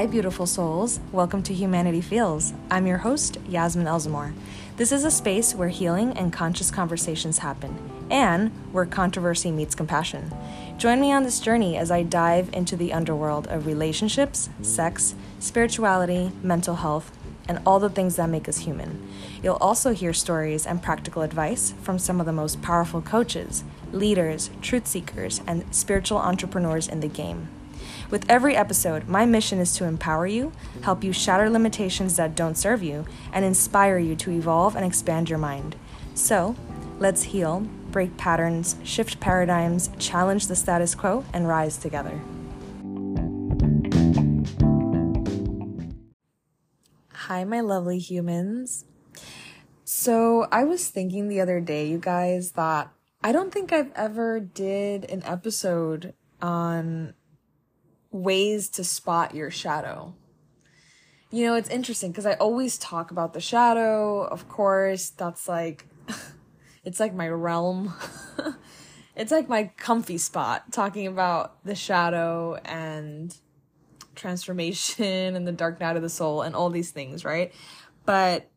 Hi, beautiful souls. Welcome to Humanity Feels. I'm your host, Yasmin Elzamor. This is a space where healing and conscious conversations happen, and where controversy meets compassion. Join me on this journey as I dive into the underworld of relationships, sex, spirituality, mental health, and all the things that make us human. You'll also hear stories and practical advice from some of the most powerful coaches, leaders, truth seekers, and spiritual entrepreneurs in the game. With every episode, my mission is to empower you, help you shatter limitations that don't serve you, and inspire you to evolve and expand your mind. So, let's heal, break patterns, shift paradigms, challenge the status quo, and rise together. Hi, my lovely humans. So, I was thinking the other day, you guys, that I don't think I've ever did an episode on ways to spot your shadow. You know, it's interesting because I always talk about the shadow. Of course, that's like, it's like my realm. it's like my comfy spot talking about the shadow and transformation and the dark night of the soul and all these things, right? But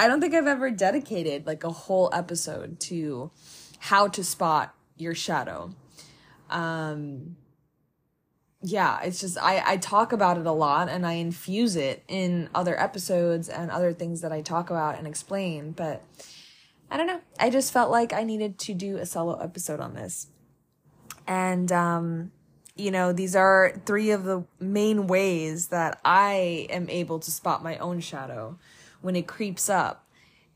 I don't think I've ever dedicated like a whole episode to how to spot your shadow. Um, yeah, it's just I I talk about it a lot and I infuse it in other episodes and other things that I talk about and explain, but I don't know. I just felt like I needed to do a solo episode on this. And um you know, these are three of the main ways that I am able to spot my own shadow when it creeps up.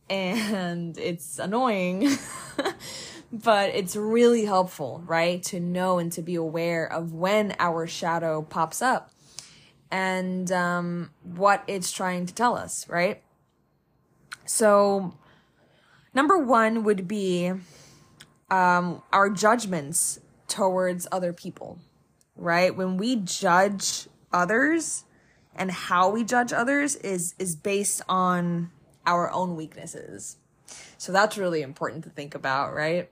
And it's annoying. but it's really helpful, right? To know and to be aware of when our shadow pops up and um, what it's trying to tell us, right? So, number one would be um, our judgments towards other people, right? When we judge others and how we judge others is is based on our own weaknesses. So that's really important to think about, right?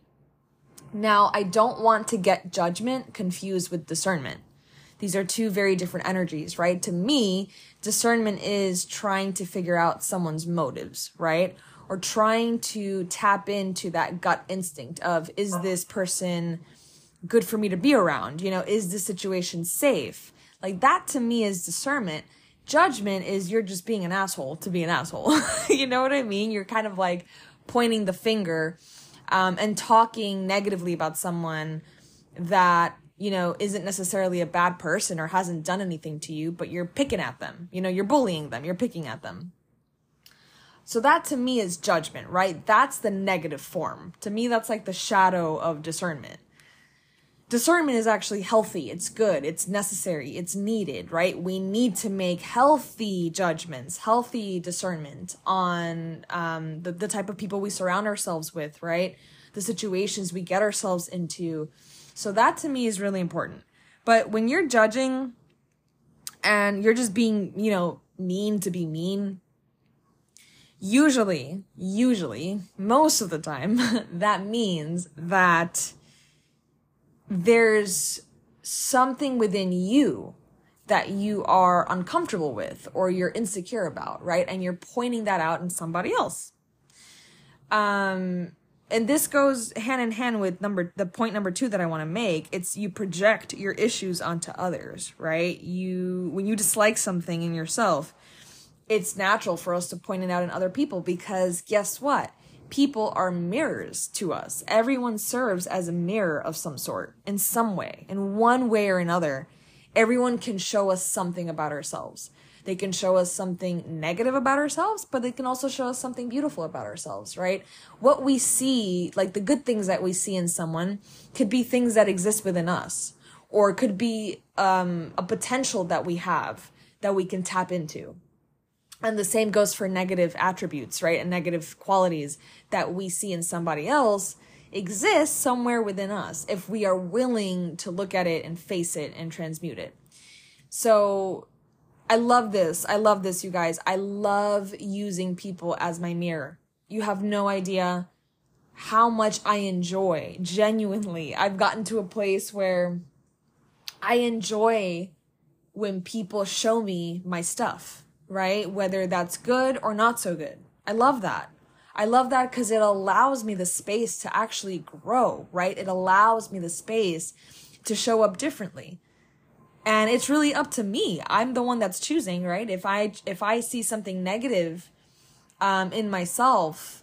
Now, I don't want to get judgment confused with discernment. These are two very different energies, right? To me, discernment is trying to figure out someone's motives, right? Or trying to tap into that gut instinct of, is this person good for me to be around? You know, is this situation safe? Like that to me is discernment. Judgment is you're just being an asshole to be an asshole. you know what I mean? You're kind of like pointing the finger um, and talking negatively about someone that you know isn't necessarily a bad person or hasn't done anything to you but you're picking at them. You know you're bullying them. You're picking at them. So that to me is judgment right? That's the negative form. To me that's like the shadow of discernment discernment is actually healthy. It's good. It's necessary. It's needed right? We need to make healthy judgments healthy discernment on um, the, the type of people we surround ourselves with right? The situations we get ourselves into. So that to me is really important. But when you're judging and you're just being you know mean to be mean usually usually most of the time that means that there's something within you that you are uncomfortable with or you're insecure about, right? And you're pointing that out in somebody else. Um, and this goes hand in hand with number the point number 2 that I want to make. It's you project your issues onto others, right? You when you dislike something in yourself, it's natural for us to point it out in other people because guess what? People are mirrors to us. Everyone serves as a mirror of some sort, in some way, in one way or another. Everyone can show us something about ourselves. They can show us something negative about ourselves, but they can also show us something beautiful about ourselves, right? What we see, like the good things that we see in someone, could be things that exist within us, or could be um, a potential that we have that we can tap into. And the same goes for negative attributes, right? And negative qualities that we see in somebody else exists somewhere within us if we are willing to look at it and face it and transmute it. So I love this. I love this, you guys. I love using people as my mirror. You have no idea how much I enjoy, genuinely. I've gotten to a place where I enjoy when people show me my stuff, right? Whether that's good or not so good. I love that. I love that because it allows me the space to actually grow, right? It allows me the space to show up differently. And it's really up to me. I'm the one that's choosing, right? If I if I see something negative um, in myself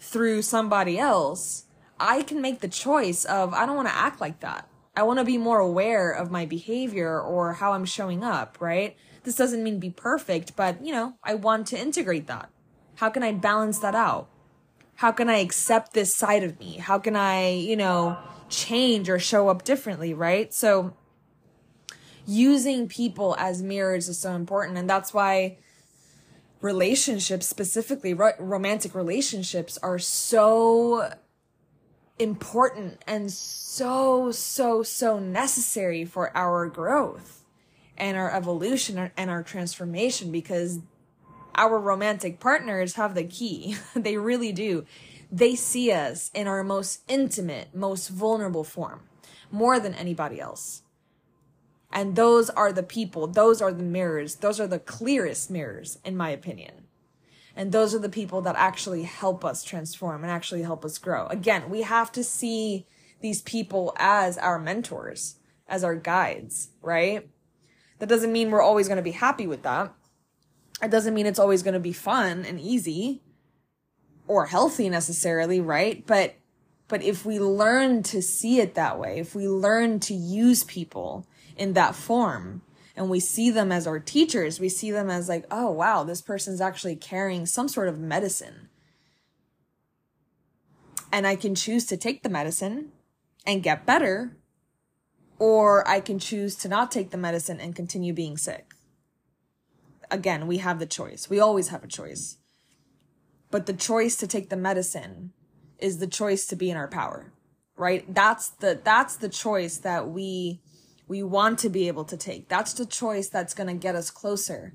through somebody else, I can make the choice of I don't want to act like that. I want to be more aware of my behavior or how I'm showing up, right? This doesn't mean be perfect, but you know, I want to integrate that. How can I balance that out? How can I accept this side of me? How can I, you know, change or show up differently, right? So using people as mirrors is so important. And that's why relationships, specifically ro- romantic relationships, are so important and so, so, so necessary for our growth and our evolution and our transformation because our romantic partners have the key. they really do. They see us in our most intimate, most vulnerable form more than anybody else. And those are the people, those are the mirrors, those are the clearest mirrors, in my opinion. And those are the people that actually help us transform and actually help us grow. Again, we have to see these people as our mentors, as our guides, right? That doesn't mean we're always going to be happy with that. It doesn't mean it's always going to be fun and easy or healthy necessarily, right? But but if we learn to see it that way, if we learn to use people in that form and we see them as our teachers, we see them as like, oh wow, this person's actually carrying some sort of medicine. And I can choose to take the medicine and get better, or I can choose to not take the medicine and continue being sick. Again, we have the choice. We always have a choice. But the choice to take the medicine is the choice to be in our power, right? That's the, that's the choice that we we want to be able to take. That's the choice that's going to get us closer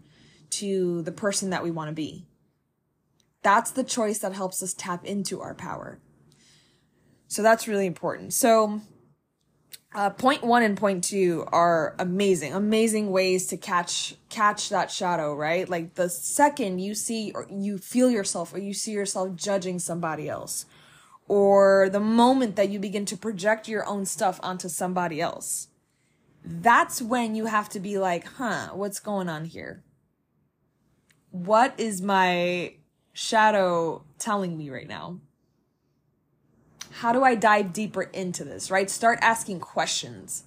to the person that we want to be. That's the choice that helps us tap into our power. So that's really important. So, uh, point one and point two are amazing, amazing ways to catch catch that shadow, right? Like the second you see or you feel yourself or you see yourself judging somebody else, or the moment that you begin to project your own stuff onto somebody else, that's when you have to be like, huh, what's going on here? What is my shadow telling me right now? How do I dive deeper into this, right? Start asking questions.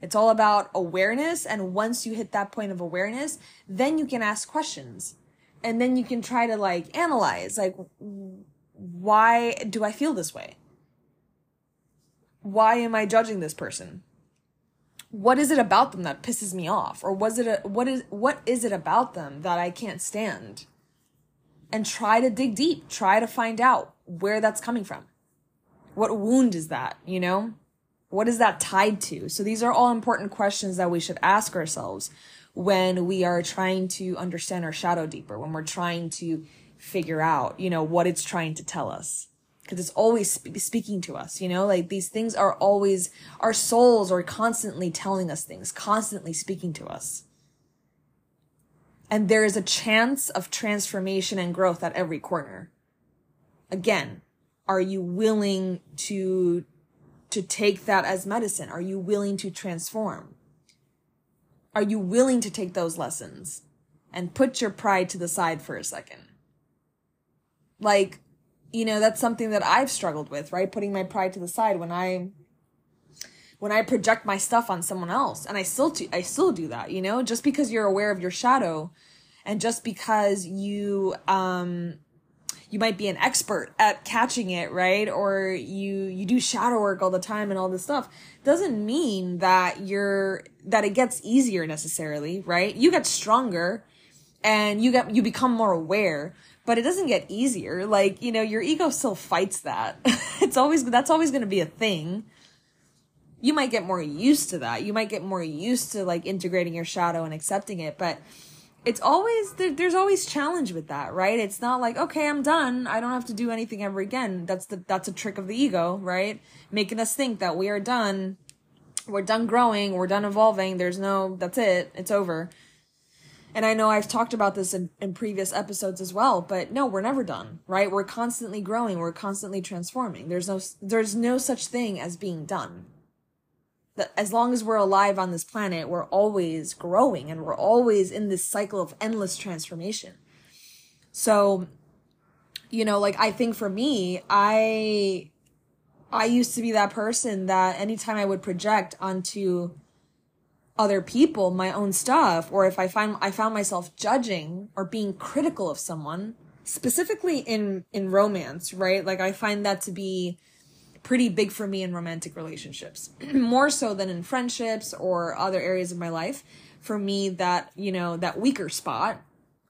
It's all about awareness. And once you hit that point of awareness, then you can ask questions. And then you can try to like analyze, like, why do I feel this way? Why am I judging this person? what is it about them that pisses me off or was it a, what is what is it about them that I can't stand and try to dig deep try to find out where that's coming from what wound is that you know what is that tied to so these are all important questions that we should ask ourselves when we are trying to understand our shadow deeper when we're trying to figure out you know what it's trying to tell us because it's always sp- speaking to us, you know, like these things are always, our souls are constantly telling us things, constantly speaking to us. And there is a chance of transformation and growth at every corner. Again, are you willing to, to take that as medicine? Are you willing to transform? Are you willing to take those lessons and put your pride to the side for a second? Like, you know, that's something that I've struggled with, right? Putting my pride to the side when I when I project my stuff on someone else. And I still do, I still do that, you know, just because you're aware of your shadow and just because you um you might be an expert at catching it, right? Or you you do shadow work all the time and all this stuff doesn't mean that you're that it gets easier necessarily, right? You get stronger and you get you become more aware but it doesn't get easier. Like, you know, your ego still fights that. it's always, that's always going to be a thing. You might get more used to that. You might get more used to like integrating your shadow and accepting it, but it's always, there's always challenge with that, right? It's not like, okay, I'm done. I don't have to do anything ever again. That's the, that's a trick of the ego, right? Making us think that we are done we're done growing, we're done evolving. There's no, that's it, it's over. And I know I've talked about this in, in previous episodes as well, but no, we're never done, right? We're constantly growing, we're constantly transforming. There's no, there's no such thing as being done. That as long as we're alive on this planet, we're always growing and we're always in this cycle of endless transformation. So, you know, like I think for me, I I used to be that person that anytime I would project onto other people my own stuff or if I find I found myself judging or being critical of someone, specifically in in romance, right? Like I find that to be pretty big for me in romantic relationships. More so than in friendships or other areas of my life. For me that, you know, that weaker spot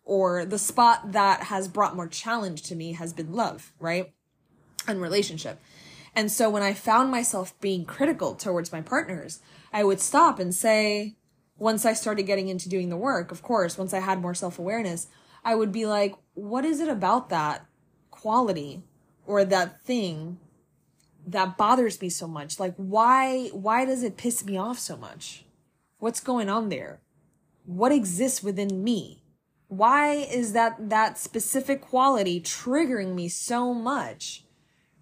or the spot that has brought more challenge to me has been love, right? And relationship. And so when I found myself being critical towards my partners, I would stop and say, once I started getting into doing the work, of course, once I had more self awareness, I would be like, what is it about that quality or that thing that bothers me so much? Like, why, why does it piss me off so much? What's going on there? What exists within me? Why is that, that specific quality triggering me so much?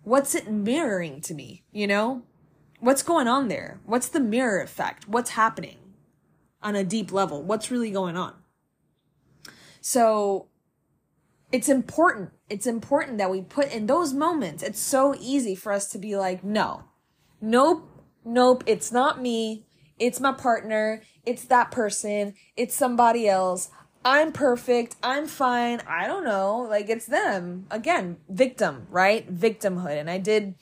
what's it mirroring to me? You know? What's going on there? What's the mirror effect? What's happening on a deep level? What's really going on? So it's important. It's important that we put in those moments. It's so easy for us to be like, no, nope, nope, it's not me. It's my partner. It's that person. It's somebody else. I'm perfect. I'm fine. I don't know. Like it's them. Again, victim, right? Victimhood. And I did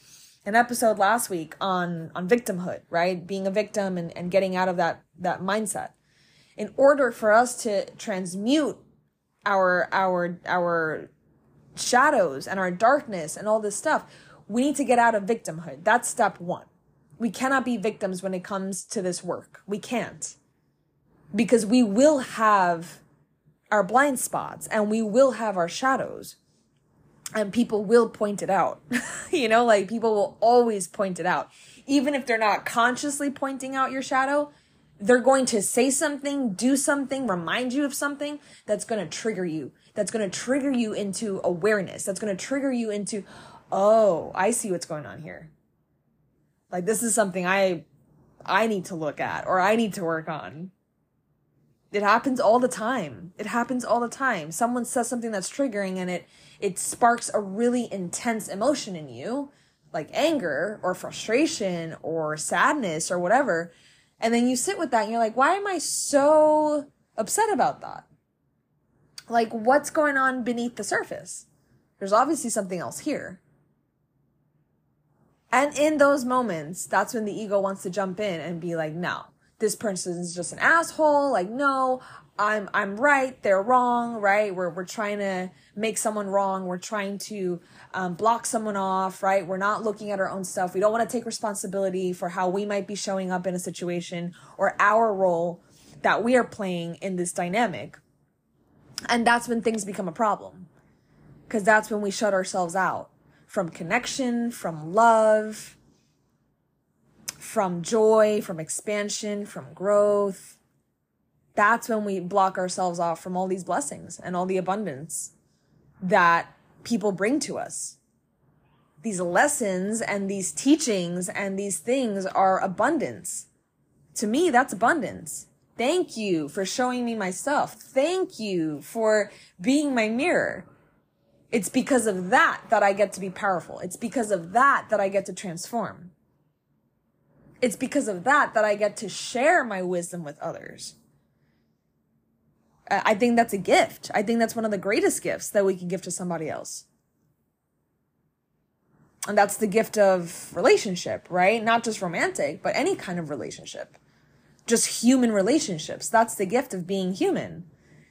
an episode last week on on victimhood, right? Being a victim and, and getting out of that that mindset. In order for us to transmute our our our shadows and our darkness and all this stuff, we need to get out of victimhood. That's step 1. We cannot be victims when it comes to this work. We can't. Because we will have our blind spots and we will have our shadows and people will point it out. you know, like people will always point it out. Even if they're not consciously pointing out your shadow, they're going to say something, do something, remind you of something that's going to trigger you. That's going to trigger you into awareness. That's going to trigger you into, oh, I see what's going on here. Like this is something I, I need to look at or I need to work on. It happens all the time. It happens all the time. Someone says something that's triggering and it it sparks a really intense emotion in you, like anger or frustration or sadness or whatever. And then you sit with that and you're like, "Why am I so upset about that?" Like what's going on beneath the surface? There's obviously something else here. And in those moments, that's when the ego wants to jump in and be like, "No this person is just an asshole. Like, no, I'm, I'm right. They're wrong, right? We're, we're trying to make someone wrong. We're trying to, um, block someone off, right? We're not looking at our own stuff. We don't want to take responsibility for how we might be showing up in a situation or our role that we are playing in this dynamic. And that's when things become a problem. Cause that's when we shut ourselves out from connection, from love, from joy, from expansion, from growth. That's when we block ourselves off from all these blessings and all the abundance that people bring to us. These lessons and these teachings and these things are abundance. To me, that's abundance. Thank you for showing me myself. Thank you for being my mirror. It's because of that that I get to be powerful. It's because of that that I get to transform it's because of that that I get to share my wisdom with others. I think that's a gift. I think that's one of the greatest gifts that we can give to somebody else. And that's the gift of relationship, right? Not just romantic, but any kind of relationship. Just human relationships. That's the gift of being human.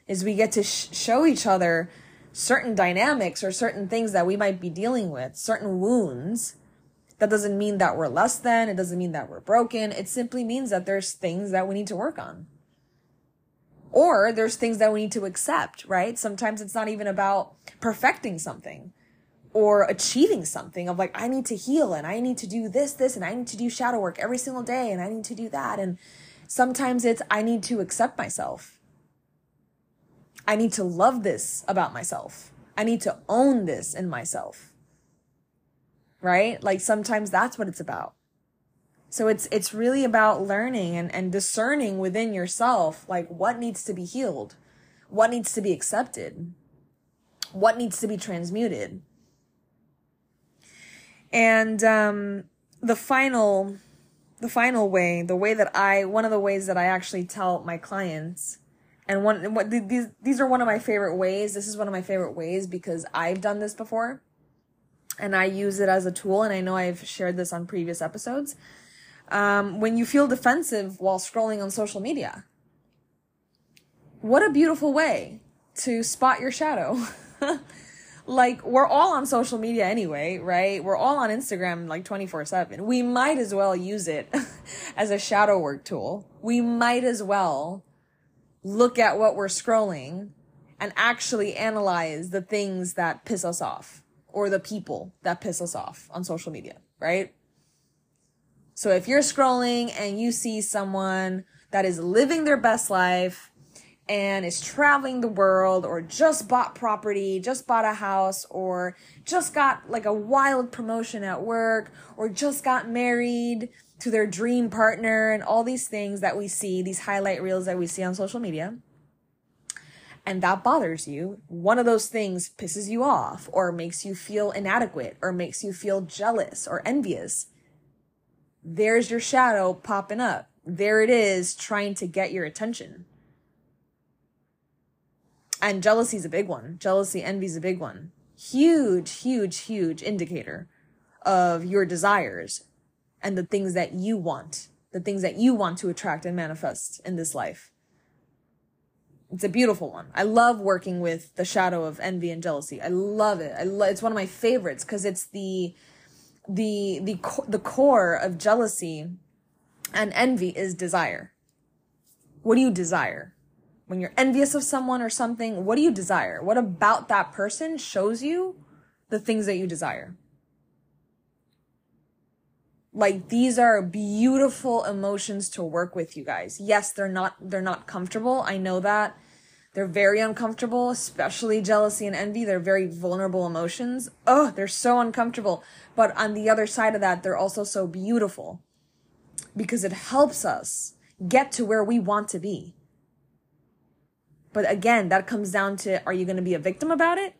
Is we get to sh- show each other certain dynamics or certain things that we might be dealing with, certain wounds that doesn't mean that we're less than. It doesn't mean that we're broken. It simply means that there's things that we need to work on. Or there's things that we need to accept, right? Sometimes it's not even about perfecting something. or achieving something of like, I need to heal and I need to do this, this, and I need to do shadow work every single day and I need to do that. And sometimes it's, I need to accept myself. I need to love this about myself. I need to own this in myself. Right? Like sometimes that's what it's about. So it's, it's really about learning and, and discerning within yourself, like what needs to be healed, what needs to be accepted, what needs to be transmuted. And, um, the final, the final way, the way that I, one of the ways that I actually tell my clients and one what these these are one of my favorite ways. This is one of my favorite ways because I've done this before and I use it as a tool and I know I've shared this on previous episodes. Um, when you feel defensive while scrolling on social media. What a beautiful way to spot your shadow. like we're all on social media anyway, right? We're all on Instagram like 24/7. We might as well use it as a shadow work tool. We might as well look at what we're scrolling and actually analyze the things that piss us off or the people that piss us off on social media, right? So if you're scrolling and you see someone that is living their best life and is traveling the world or just bought property, just bought a house or just got like a wild promotion at work or just got married to their dream partner and all these things that we see, these highlight reels that we see on social media, and that bothers you, one of those things pisses you off or makes you feel inadequate or makes you feel jealous or envious, there's your shadow popping up. There it is trying to get your attention. And jealousy is a big one. Jealousy, envy is a big one. Huge, huge, huge indicator of your desires and the things that you want, the things that you want to attract and manifest in this life. It's a beautiful one. I love working with the shadow of envy and jealousy. I love it. I lo- it's one of my favorites because it's the the the co- the core of jealousy and envy is desire. What do you desire? When you're envious of someone or something, what do you desire? What about that person shows you the things that you desire? like these are beautiful emotions to work with you guys. Yes they're not they're not comfortable. I know that. They're very uncomfortable especially jealousy and envy. They're very vulnerable emotions. Oh they're so uncomfortable. But on the other side of that they're also so beautiful because it helps us get to where we want to be but again that comes down to are you going to be a victim about it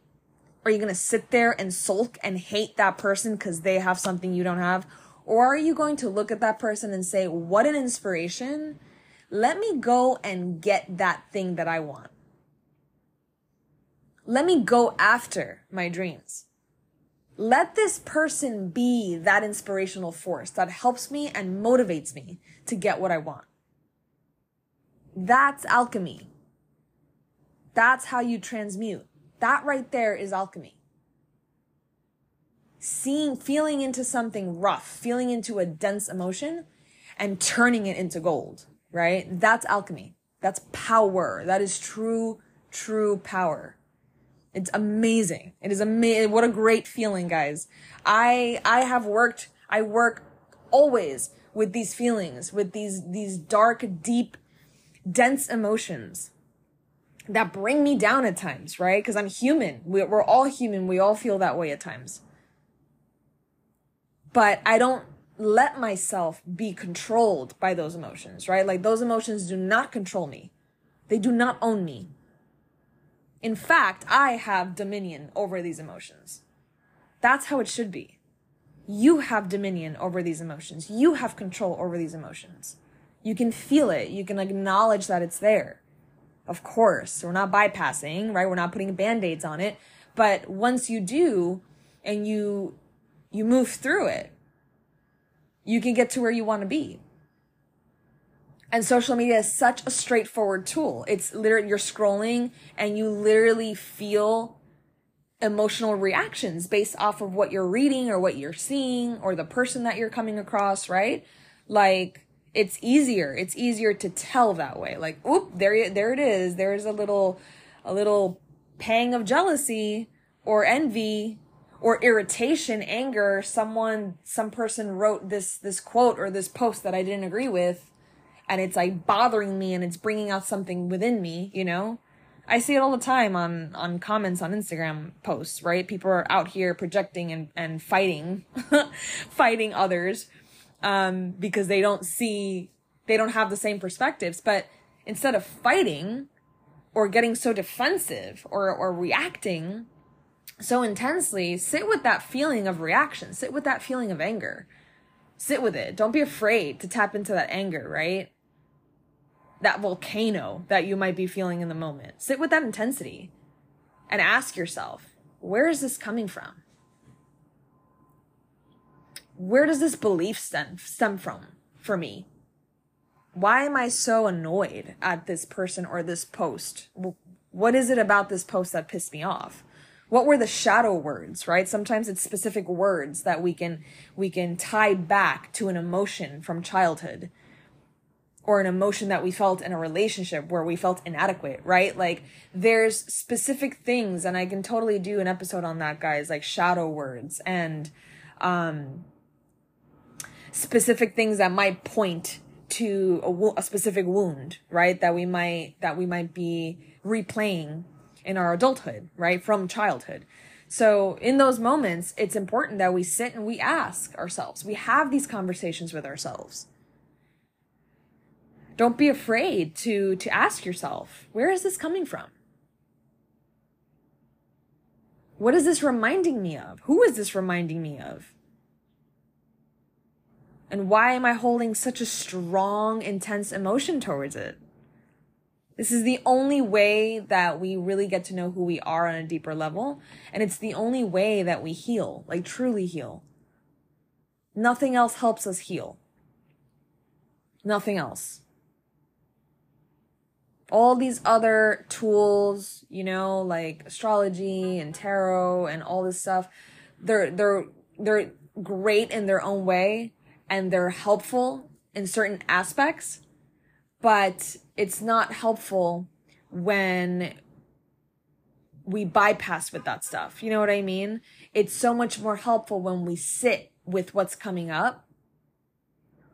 are you going to sit there and sulk and hate that person because they have something you don't have or are you going to look at that person and say, what an inspiration? Let me go and get that thing that I want. Let me go after my dreams. Let this person be that inspirational force that helps me and motivates me to get what I want. That's alchemy. That's how you transmute. That right there is alchemy seeing, feeling into something rough, feeling into a dense emotion and turning it into gold, right? That's alchemy. That's power. That is true, true power. It's amazing. It is amazing. What a great feeling, guys. I, I have worked, I work always with these feelings, with these, these dark, deep, dense emotions that bring me down at times, right? Because I'm human. We're all human. We all feel that way at times but I don't let myself be controlled by those emotions, right? Like those emotions do not control me. They do not own me. In fact, I have dominion over these emotions. That's how it should be. You have dominion over these emotions. You have control over these emotions. You can feel it. You can acknowledge that it's there. Of course, we're not bypassing, right? We're not putting band-aids on it. But once you do and you you move through it, you can get to where you want to be. And social media is such a straightforward tool. It's literally, you're scrolling and you literally feel emotional reactions based off of what you're reading or what you're seeing or the person that you're coming across, right? Like, it's easier. It's easier to tell that way. Like, oop, there, there it is. There's a little, a little pang of jealousy or envy or irritation, anger, someone, some person wrote this, this quote or this post that I didn't agree with and it's like bothering me and it's bringing out something within me, you know? I see it all the time on, on comments on Instagram posts, right? People are out here projecting and, and fighting, fighting others, um, because they don't see, they don't have the same perspectives. But instead of fighting or getting so defensive or, or reacting, so intensely, sit with that feeling of reaction, sit with that feeling of anger. Sit with it. Don't be afraid to tap into that anger, right? That volcano that you might be feeling in the moment. Sit with that intensity and ask yourself, where is this coming from? Where does this belief stem, stem from for me? Why am I so annoyed at this person or this post? What is it about this post that pissed me off? what were the shadow words right sometimes it's specific words that we can we can tie back to an emotion from childhood or an emotion that we felt in a relationship where we felt inadequate right like there's specific things and i can totally do an episode on that guys like shadow words and um specific things that might point to a, a specific wound right that we might that we might be replaying in our adulthood, right? From childhood. So in those moments, it's important that we sit and we ask ourselves. We have these conversations with ourselves. Don't be afraid to, to ask yourself, where is this coming from? What is this reminding me of? Who is this reminding me of? And why am I holding such a strong, intense emotion towards it? This is the only way that we really get to know who we are on a deeper level. And it's the only way that we heal, like truly heal. Nothing else helps us heal. Nothing else. All these other tools, you know, like astrology and tarot and all this stuff, they're, they're, they're great in their own way and they're helpful in certain aspects but it's not helpful when we bypass with that stuff. You know what I mean? It's so much more helpful when we sit with what's coming up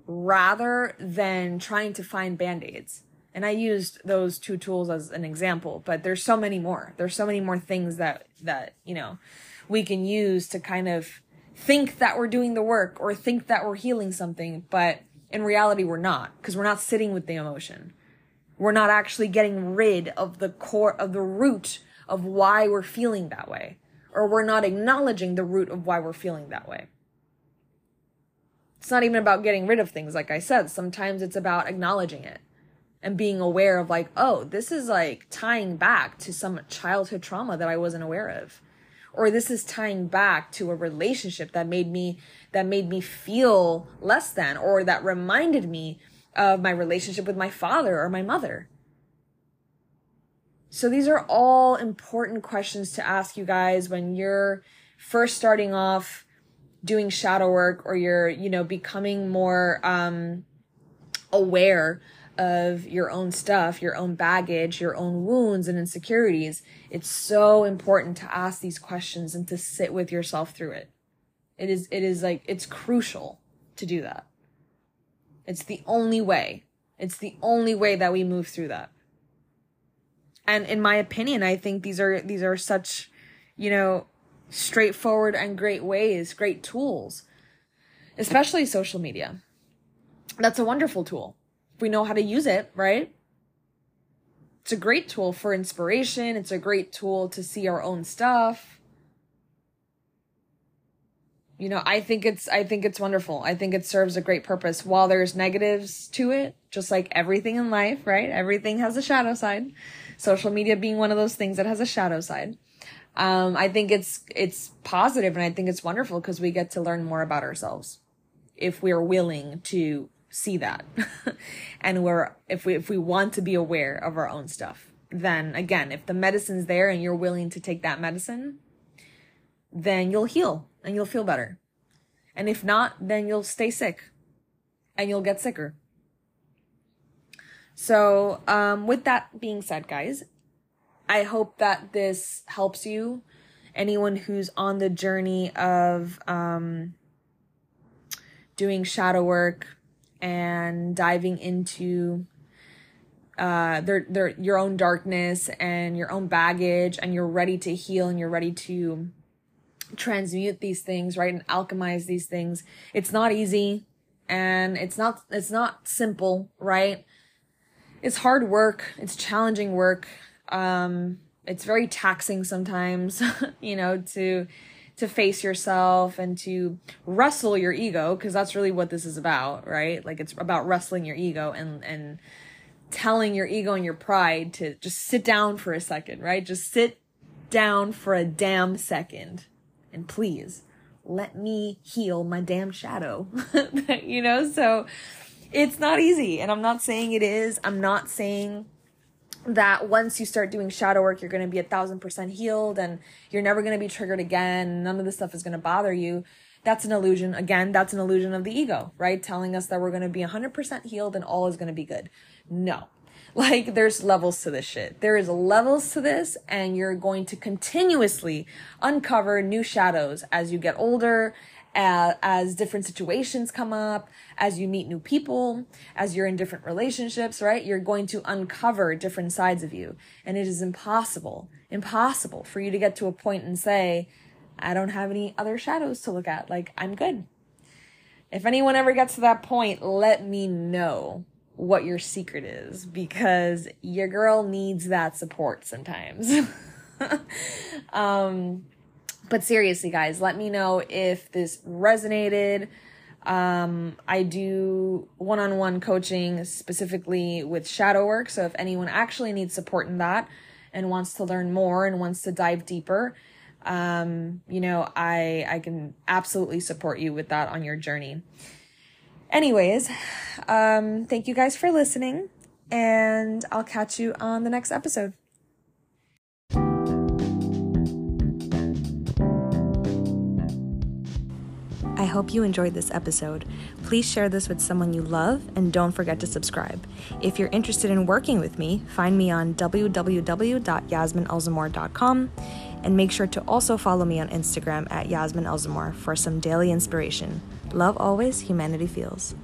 rather than trying to find band-aids. And I used those two tools as an example, but there's so many more. There's so many more things that that, you know, we can use to kind of think that we're doing the work or think that we're healing something, but in reality, we're not because we're not sitting with the emotion. We're not actually getting rid of the core of the root of why we're feeling that way, or we're not acknowledging the root of why we're feeling that way. It's not even about getting rid of things, like I said. Sometimes it's about acknowledging it and being aware of, like, oh, this is like tying back to some childhood trauma that I wasn't aware of or this is tying back to a relationship that made me that made me feel less than or that reminded me of my relationship with my father or my mother. So these are all important questions to ask you guys when you're first starting off doing shadow work or you're you know becoming more um aware of your own stuff, your own baggage, your own wounds and insecurities, it's so important to ask these questions and to sit with yourself through it. It is, it is like, it's crucial to do that. It's the only way. It's the only way that we move through that. And in my opinion, I think these are, these are such, you know, straightforward and great ways, great tools, especially social media. That's a wonderful tool we know how to use it, right? It's a great tool for inspiration. It's a great tool to see our own stuff. You know, I think it's I think it's wonderful. I think it serves a great purpose. While there's negatives to it, just like everything in life, right? Everything has a shadow side. Social media being one of those things that has a shadow side. Um, I think it's it's positive and I think it's wonderful because we get to learn more about ourselves if we're willing to see that. and we're, if we, if we want to be aware of our own stuff, then again, if the medicine's there and you're willing to take that medicine, then you'll heal and you'll feel better. And if not, then you'll stay sick and you'll get sicker. So, um, with that being said, guys, I hope that this helps you anyone who's on the journey of um, doing shadow work and diving into uh, their, their, your own darkness and your own baggage, and you're ready to heal and you're ready to transmute these things, right? And alchemize these things. It's not easy and it's not, it's not simple, right? It's hard work. It's challenging work. Um, it's very taxing sometimes, you know, to, to face yourself and to wrestle your ego because that's really what this is about right? Like it's about wrestling your ego and and telling your ego and your pride to just sit down for a second right? Just sit down for a damn second and please let me heal my damn shadow. You know so it's not easy and i'm not saying it is. I'm not saying that once you start doing shadow work, you're going to be a thousand percent healed and you're never going to be triggered again. None of this stuff is going to bother you. That's an illusion. Again, that's an illusion of the ego, right? Telling us that we're going to be a 100% healed and all is going to be good. No. Like there's levels to this shit. There is levels to this and you're going to continuously uncover new shadows as you get older as, as different situations come up, as you meet new people, as you're in different relationships, right? You're going to uncover different sides of you. And it is impossible, impossible for you to get to a point and say, I don't have any other shadows to look at. Like, I'm good. If anyone ever gets to that point, let me know what your secret is because your girl needs that support sometimes. um, but seriously, guys, let me know if this resonated. Um, I do one on one coaching specifically with shadow work. So if anyone actually needs support in that and wants to learn more and wants to dive deeper, um, you know, I, I can absolutely support you with that on your journey. Anyways, um, thank you guys for listening and I'll catch you on the next episode. I hope you enjoyed this episode. Please share this with someone you love and don't forget to subscribe. If you're interested in working with me, find me on www.yasminelzamor.com and make sure to also follow me on Instagram at Yasmin Elzamor for some daily inspiration. Love always, humanity feels.